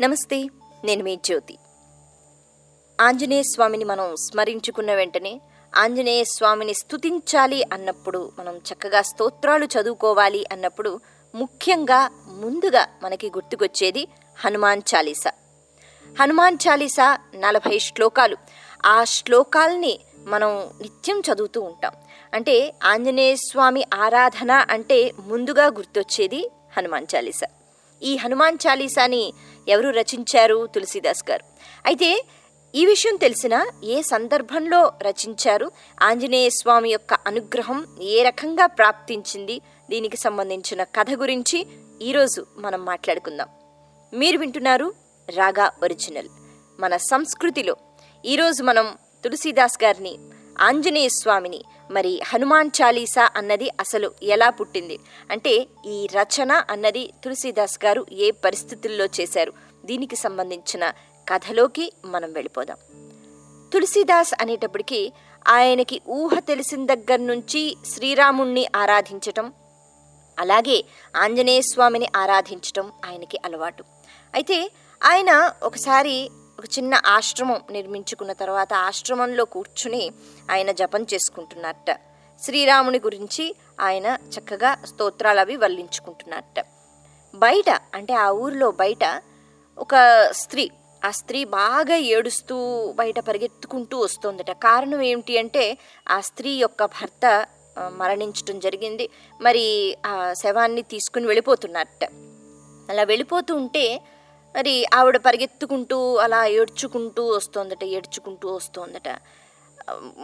నమస్తే నేను మీ జ్యోతి. ఆంజనేయ స్వామిని మనం స్మరించుకున్న వెంటనే ఆంజనేయ స్వామిని స్తుతించాలి అన్నప్పుడు మనం చక్కగా స్తోత్రాలు చదువుకోవాలి అన్నప్పుడు ముఖ్యంగా ముందుగా మనకి గుర్తుకొచ్చేది హనుమాన్ చాలీసా. హనుమాన్ చాలీసా నలభై శ్లోకాలు. ఆ శ్లోకాల్ని మనం నిత్యం చదువుతూ ఉంటాం. అంటే ఆంజనేయ స్వామి ఆరాధన అంటే ముందుగా గుర్తొచ్చేది హనుమాన్ చాలీసా. ఈ హనుమాన్ చాలీసాని ఎవరు రచించారు తులసీదాస్ గారు అయితే ఈ విషయం తెలిసిన ఏ సందర్భంలో రచించారు? ఆంజనేయ స్వామి యొక్క అనుగ్రహం ఏ రకంగా ప్రాప్తించింది? దీనికి సంబంధించిన కథ గురించి ఈరోజు మనం మాట్లాడుకుందాం. మీరు వింటున్నారు రాగా ఒరిజినల్. మన సంస్కృతిలో ఈరోజు మనం తులసీదాస్ గారిని ఆంజనేయ స్వామిని మరి హనుమాన్ చాలీసా అన్నది అసలు ఎలా పుట్టింది? అంటే ఈ రచన అన్నది తులసీదాస్ గారు ఏ పరిస్థితుల్లో చేశారు? దీనికి సంబంధించిన కథలోకి మనం వెళ్ళిపోదాం. తులసీదాస్ అనేటప్పటికీ ఆయనకి ఊహ తెలిసిన దగ్గర నుంచి శ్రీరాముణ్ణి ఆరాధించటం అలాగే ఆంజనేయ స్వామిని ఆరాధించటం ఆయనకి అలవాటు. అయితే ఆయన ఒకసారి ఒక చిన్న ఆశ్రమం నిర్మించుకున్న తర్వాత ఆశ్రమంలో కూర్చుని ఆయన జపం చేసుకుంటున్నట్ట. శ్రీరాముని గురించి ఆయన చక్కగా స్తోత్రాలు అవి వల్లించుకుంటున్నట్ట. బయట అంటే ఆ ఊరిలో బయట ఒక స్త్రీ ఆ స్త్రీ బాగా ఏడుస్తూ బయట పరిగెత్తుకుంటూ వస్తుందట. కారణం ఏమిటి అంటే ఆ స్త్రీ యొక్క భర్త మరణించడం జరిగింది. మరి ఆ శవాన్ని తీసుకుని వెళ్ళిపోతున్నట్ట. అలా వెళ్ళిపోతూ ఉంటే మరి ఆవిడ పరిగెత్తుకుంటూ అలా ఏడ్చుకుంటూ వస్తోందట ఏడ్చుకుంటూ వస్తోందట.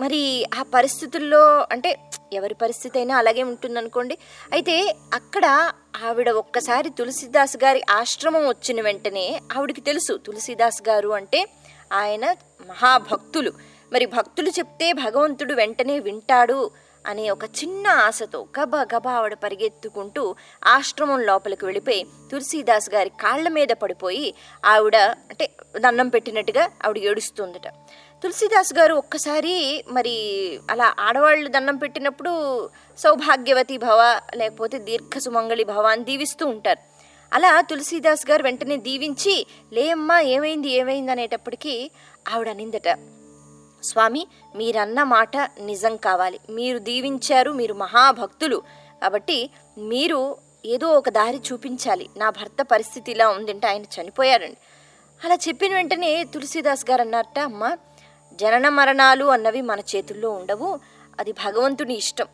మరి ఆ పరిస్థితుల్లో అంటే ఎవరి పరిస్థితి అయినా అలాగే ఉంటుందనుకోండి. అయితే అక్కడ ఆవిడ ఒక్కసారి తులసిదాస్ గారి ఆశ్రమం వచ్చిన వెంటనే ఆవిడకి తెలుసు తులసిదాస్ గారు అంటే ఆయన మహాభక్తులు. మరి భక్తులు చెప్తే భగవంతుడు వెంటనే వింటాడు. అనే ఒక చిన్న ఆశతో గబా గబా ఆవిడ పరిగెత్తుకుంటూ ఆశ్రమం లోపలికి వెళ్ళిపోయి తులసీదాస్ గారి కాళ్ళ మీద పడిపోయి ఆవిడ అంటే దండం పెట్టినట్టుగా ఆవిడ ఏడుస్తుందట. తులసీదాస్ గారు ఒక్కసారి మరి అలా ఆడవాళ్ళు దండం పెట్టినప్పుడు సౌభాగ్యవతి భవ లేకపోతే దీర్ఘ సుమంగళి భవ అని దీవిస్తూ ఉంటారు. అలా తులసీదాస్ గారు వెంటనే దీవించి లేమ్మా ఏమైంది ఏమైంది? అనేటప్పటికీ ఆవిడ నిందట స్వామి మీరన్న మాట నిజం కావాలి. మీరు దీవించారు మీరు మహాభక్తులు. కాబట్టి మీరు ఏదో ఒక దారి చూపించాలి. నా భర్త పరిస్థితి ఇలా ఉందంటే ఆయన చనిపోయారండి. అలా చెప్పిన వెంటనే తులసీదాస్ గారు అన్నారట అమ్మ జనన మరణాలు అన్నవి మన చేతుల్లో ఉండవు. అది భగవంతుని ఇష్టం.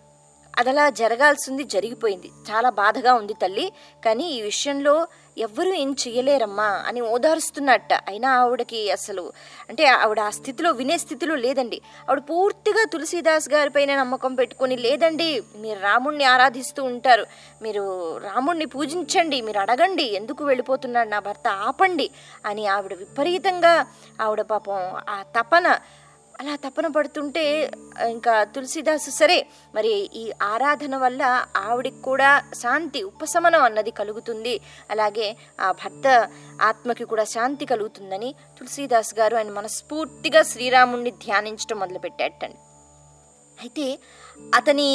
అదలా జరగాల్సింది జరిగిపోయింది. చాలా బాధగా ఉంది తల్లి. కానీ ఈ విషయంలో ఎవ్వరూ ఏం చెయ్యలేరమ్మా అని ఓదారుస్తున్నట్ట. అయినా ఆవిడకి అసలు అంటే ఆవిడ ఆ స్థితిలో వినే స్థితిలో లేదండి. ఆవిడ పూర్తిగా తులసీదాస్ గారిపైన నమ్మకం పెట్టుకొని లేదండి మీరు రాముణ్ణి ఆరాధిస్తూ ఉంటారు. మీరు రాముణ్ణి పూజించండి మీరు అడగండి ఎందుకు వెళ్ళిపోతున్నాడు నా భర్త ఆపండి అని ఆవిడ విపరీతంగా ఆవిడ పాపం ఆ తపన అలా తపన పడుతుంటే ఇంకా తులసిదాసు సరే మరి ఈ ఆరాధన వల్ల ఆవిడికి కూడా శాంతి ఉపశమనం అన్నది కలుగుతుంది. అలాగే ఆ భర్త ఆత్మకి కూడా శాంతి కలుగుతుందని తులసీదాస్ గారు ఆయన మనస్ఫూర్తిగా శ్రీరాముణ్ణి ధ్యానించడం మొదలుపెట్టాటండి అయితే అతని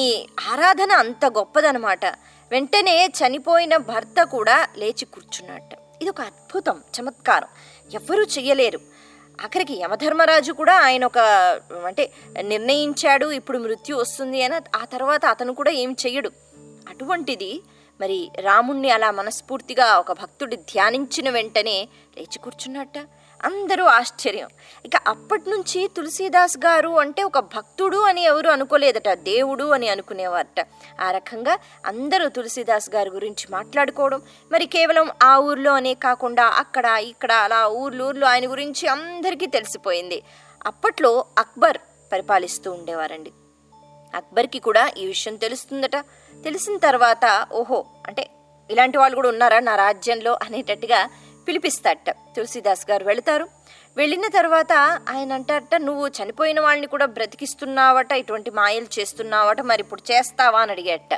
ఆరాధన అంత గొప్పదనమాట. వెంటనే చనిపోయిన భర్త కూడా లేచి కూర్చున్నట్ట ఇది ఒక అద్భుతం చమత్కారం. ఎవ్వరూ చెయ్యలేరు. ఆఖరికి యమధర్మరాజు కూడా ఆయన ఒక అంటే నిర్ణయించాడు ఇప్పుడు మృత్యు వస్తుంది అని ఆ తర్వాత అతను కూడా ఏం చెయ్యడు. అటువంటిది మరి రాముణ్ణి అలా మనస్ఫూర్తిగా ఒక భక్తుడి ధ్యానించిన వెంటనే లేచి కూర్చున్నట్ట. అందరూ ఆశ్చర్యం. ఇక అప్పటి నుంచి తులసీదాస్ గారు అంటే ఒక భక్తుడు అని ఎవరు అనుకోలేదట దేవుడు అని అనుకునేవారట. ఆ రకంగా అందరూ తులసీదాస్ గారి గురించి మాట్లాడుకోవడం మరి కేవలం ఆ ఊర్లో అనే కాకుండా అక్కడ ఇక్కడ అలా ఊర్లూర్లో ఆయన గురించి అందరికీ తెలిసిపోయింది. అప్పట్లో అక్బర్ పరిపాలిస్తూ ఉండేవారండి. అక్బర్కి కూడా ఈ విషయం తెలుస్తుందట. తెలిసిన తర్వాత ఓహో అంటే ఇలాంటి వాళ్ళు కూడా ఉన్నారా నా రాజ్యంలో అనేటట్టుగా పిలిపిస్తాట తులసిదాస్ గారు వెళతారు. వెళ్ళిన తర్వాత ఆయన అంటారట నువ్వు చనిపోయిన వాళ్ళని కూడా బ్రతికిస్తున్నావట ఇటువంటి మాయలు చేస్తున్నావట మరి ఇప్పుడు చేస్తావా? అని అడిగాట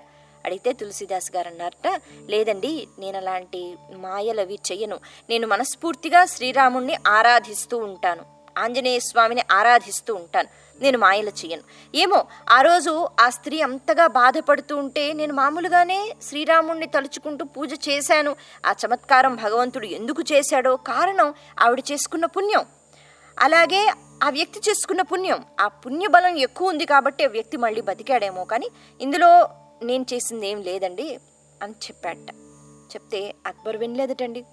అడిగితే తులసిదాస్ గారు అన్నారట లేదండి నేను అలాంటి మాయలు చెయ్యను. నేను మనస్ఫూర్తిగా శ్రీరాముణ్ణి ఆరాధిస్తూ ఉంటాను. ఆంజనేయ స్వామిని ఆరాధిస్తూ ఉంటాను. నేను మాయలు చేయను. ఏమో ఆ రోజు ఆ స్త్రీ అంతగా బాధపడుతూ ఉంటే నేను మామూలుగానే శ్రీరాముణ్ణి తలుచుకుంటూ పూజ చేశాను. ఆ చమత్కారం భగవంతుడు ఎందుకు చేశాడో కారణం ఆవిడ చేసుకున్న పుణ్యం. అలాగే ఆ వ్యక్తి చేసుకున్న పుణ్యం ఆ పుణ్యబలం ఎక్కువ ఉంది కాబట్టి ఆ వ్యక్తి మళ్ళీ బతికాడేమో కానీ ఇందులో నేను చేసింది ఏం లేదండి అని చెప్పాట. చెప్తే అక్బర్ వినలేదటండి.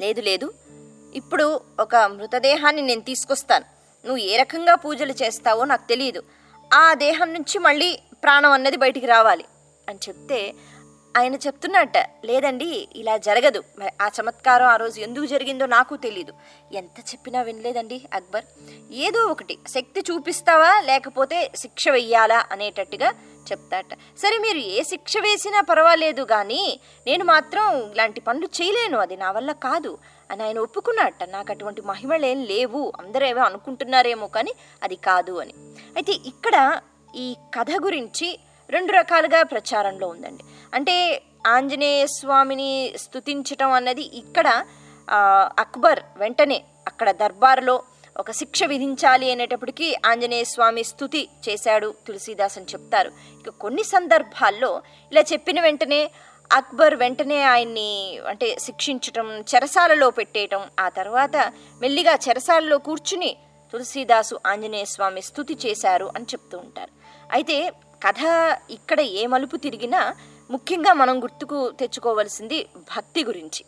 లేదు లేదు. ఇప్పుడు ఒక మృతదేహాన్ని నేను తీసుకొస్తాను. నువ్వు ఏ రకంగా పూజలు చేస్తావో నాకు తెలియదు ఆ దేహం నుంచి మళ్ళీ ప్రాణం అన్నది బయటికి రావాలి. అని చెప్తే ఆయన చెప్తున్నట్ట లేదండి ఇలా జరగదు. మరి ఆ చమత్కారం ఆ రోజు ఎందుకు జరిగిందో నాకు తెలియదు ఎంత చెప్పినా వినలేదండి అక్బర్. ఏదో ఒకటి శక్తి చూపిస్తావా? లేకపోతే శిక్ష వెయ్యాలా? అనేటట్టుగా చెప్తాట. సరే మీరు ఏ శిక్ష వేసినా పర్వాలేదు కానీ నేను మాత్రం ఇలాంటి పనులు చేయలేను. అది నా వల్ల కాదు. అని ఆయన ఒప్పుకున్నట్ట నాకు అటువంటి మహిమలు ఏం లేవు. అందరూ ఏమో అనుకుంటున్నారేమో కానీ అది కాదు అని. అయితే ఇక్కడ ఈ కథ గురించి రెండు రకాలుగా ప్రచారంలో ఉందండి. అంటే ఆంజనేయ స్వామిని స్థుతించటం అన్నది ఇక్కడ అక్బర్ వెంటనే అక్కడ దర్బార్లో ఒక శిక్ష విధించాలి అనేటప్పటికీ ఆంజనేయ స్వామి స్థుతి చేశాడు. తులసీదాస్ అని చెప్తారు. ఇక కొన్ని సందర్భాల్లో ఇలా చెప్పిన వెంటనే అక్బర్ వెంటనే ఆయన్ని అంటే శిక్షించటం చెరసాలలో పెట్టేయటం ఆ తర్వాత మెల్లిగా చెరసాలలో కూర్చుని తులసీదాసు ఆంజనేయ స్వామి స్థుతి చేశారు అని చెప్తూ ఉంటారు. అయితే కథ ఇక్కడ ఏ మలుపు తిరిగినా ముఖ్యంగా మనం గుర్తుకు తెచ్చుకోవలసింది భక్తి గురించి.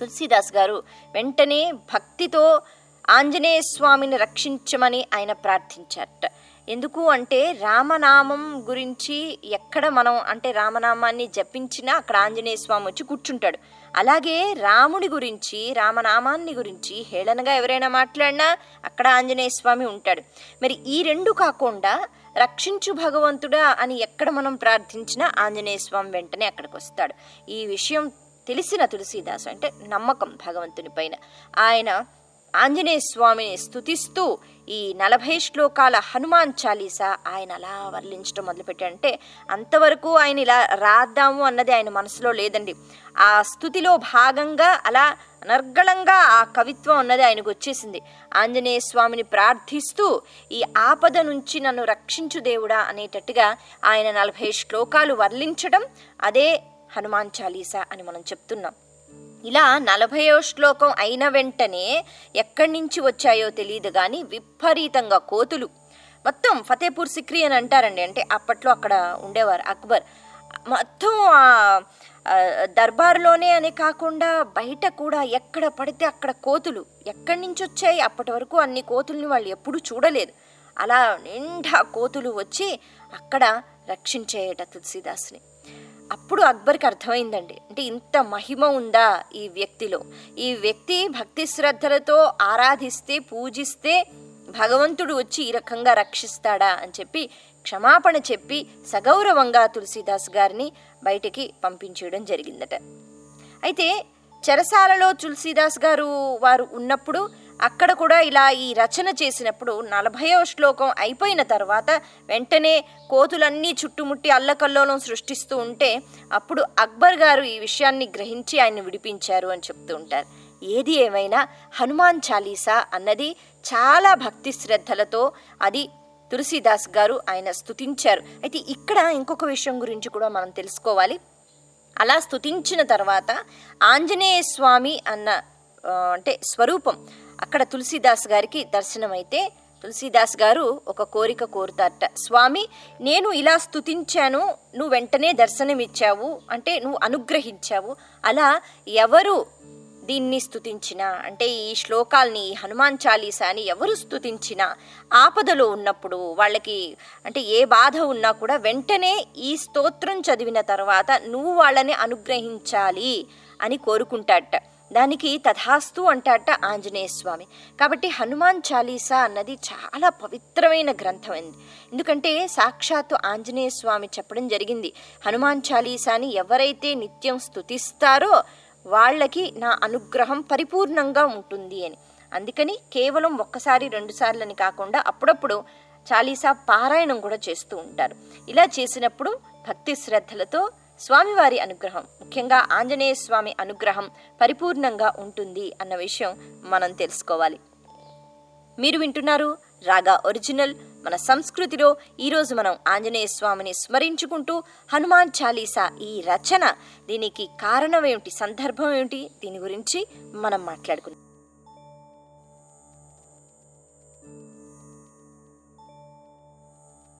తులసీదాస్ గారు వెంటనే భక్తితో ఆంజనేయ స్వామిని రక్షించమని ఆయన ప్రార్థించారట. ఎందుకు అంటే రామనామం గురించి ఎక్కడ మనం అంటే రామనామాన్ని జపించినా అక్కడ ఆంజనేయ స్వామి వచ్చి కూర్చుంటాడు. అలాగే రాముడి గురించి రామనామాన్ని గురించి హేళనగా ఎవరైనా మాట్లాడినా అక్కడ ఆంజనేయ స్వామి ఉంటాడు. మరి ఈ రెండు కాకుండా రక్షించు భగవంతుడా అని ఎక్కడ మనం ప్రార్థించినా ఆంజనేయ స్వామి వెంటనే అక్కడికి వస్తాడు. ఈ విషయం తెలిసిన తులసీదాసు అంటే నమ్మకం భగవంతుని పైన. ఆయన ఆంజనేయ స్వామిని స్థుతిస్తూ ఈ నలభై శ్లోకాల హనుమాన్ చాలీసా ఆయన అలా వర్లించడం మొదలుపెట్టాడంటే అంతవరకు ఆయన ఇలా రాద్దాము అన్నది ఆయన మనసులో లేదండి. ఆ స్థుతిలో భాగంగా అలా అనర్గళంగా ఆ కవిత్వం అన్నది ఆయనకు వచ్చేసింది. ఆంజనేయ స్వామిని ప్రార్థిస్తూ ఈ ఆపద నుంచి నన్ను రక్షించు దేవుడా అనేటట్టుగా ఆయన నలభై శ్లోకాలు వర్లించడం అదే హనుమాన్ చాలీసా అని మనం చెప్తున్నాం. ఇలా నలభయో శ్లోకం అయిన వెంటనే ఎక్కడి నుంచి వచ్చాయో తెలియదు కానీ విపరీతంగా కోతులు. మొత్తం ఫతేపూర్ సిక్రీ అని అంటారండి. అంటే అప్పట్లో అక్కడ ఉండేవారు అక్బర్. మొత్తం ఆ దర్బార్లోనే అనే కాకుండా బయట కూడా ఎక్కడ పడితే అక్కడ కోతులు. ఎక్కడి నుంచి వచ్చాయి? అప్పటి వరకు అన్ని కోతుల్ని వాళ్ళు ఎప్పుడూ చూడలేదు. అలా నిండా కోతులు వచ్చి అక్కడ రక్షించేయట తులసిదాస్ని. అప్పుడు అక్బర్కి అర్థమైందండి. అంటే ఇంత మహిమ ఉందా ఈ వ్యక్తిలో? ఈ వ్యక్తి భక్తి శ్రద్ధలతో ఆరాధిస్తే పూజిస్తే భగవంతుడు వచ్చి ఈ రకంగా రక్షిస్తాడా అని చెప్పి క్షమాపణ చెప్పి సగౌరవంగా తులసీదాస్ గారిని బయటికి పంపించేయడం జరిగిందట. అయితే చెరసాలలో తులసీదాస్ గారు వారు ఉన్నప్పుడు అక్కడ కూడా ఇలా ఈ రచన చేసినప్పుడు నలభైవ శ్లోకం అయిపోయిన తర్వాత వెంటనే కోతులన్నీ చుట్టుముట్టి అల్లకల్లోలం సృష్టిస్తూ ఉంటే అప్పుడు అక్బర్ గారు ఈ విషయాన్ని గ్రహించి ఆయన్ని విడిపించారు అని చెప్తూ ఉంటారు. ఏది ఏమైనా హనుమాన్ చాలీసా అన్నది చాలా భక్తి శ్రద్ధలతో అది తులసీదాస్ గారు ఆయన స్తుతించారు. అయితే ఇక్కడ ఇంకొక విషయం గురించి కూడా మనం తెలుసుకోవాలి. అలా స్తుతించిన తర్వాత ఆంజనేయ స్వామి అన్న అంటే స్వరూపం అక్కడ తులసీదాస్ గారికి దర్శనమైతే తులసీదాస్ గారు ఒక కోరిక కోరుతారట. స్వామి నేను ఇలా స్థుతించాను నువ్వు వెంటనే దర్శనమిచ్చావు అంటే నువ్వు అనుగ్రహించావు. అలా ఎవరు దీన్ని స్థుతించినా అంటే ఈ శ్లోకాల్ని హనుమాన్ చాలీసాని ఎవరు స్థుతించినా ఆపదలో ఉన్నప్పుడు వాళ్ళకి అంటే ఏ బాధ ఉన్నా కూడా వెంటనే ఈ స్తోత్రం చదివిన తర్వాత నువ్వు వాళ్ళని అనుగ్రహించాలి అని కోరుకుంటాడట దానికి తథాస్తు అంటాట ఆంజనేయ స్వామి. కాబట్టి హనుమాన్ చాలీసా అన్నది చాలా పవిత్రమైన గ్రంథం అయింది ఎందుకంటే సాక్షాత్తు ఆంజనేయ స్వామి చెప్పడం జరిగింది. హనుమాన్ చాలీసాని ఎవరైతే నిత్యం స్తుతిస్తారో వాళ్ళకి నా అనుగ్రహం పరిపూర్ణంగా ఉంటుంది అని. అందుకని కేవలం ఒక్కసారి రెండు సార్లని కాకుండా అప్పుడప్పుడు చాలీసా పారాయణం కూడా చేస్తూ ఉంటారు. ఇలా చేసినప్పుడు భక్తి శ్రద్ధలతో స్వామివారి అనుగ్రహం ముఖ్యంగా ఆంజనేయ స్వామి అనుగ్రహం పరిపూర్ణంగా ఉంటుంది అన్న విషయం మనం తెలుసుకోవాలి. మీరు వింటున్నారు రాగా ఒరిజినల్. మన సంస్కృతిలో ఈరోజు మనం ఆంజనేయ స్వామిని స్మరించుకుంటూ హనుమాన్ చాలీసా ఈ రచన దీనికి కారణం ఏమిటి సందర్భం ఏమిటి దీని గురించి మనం మాట్లాడుకుందాం.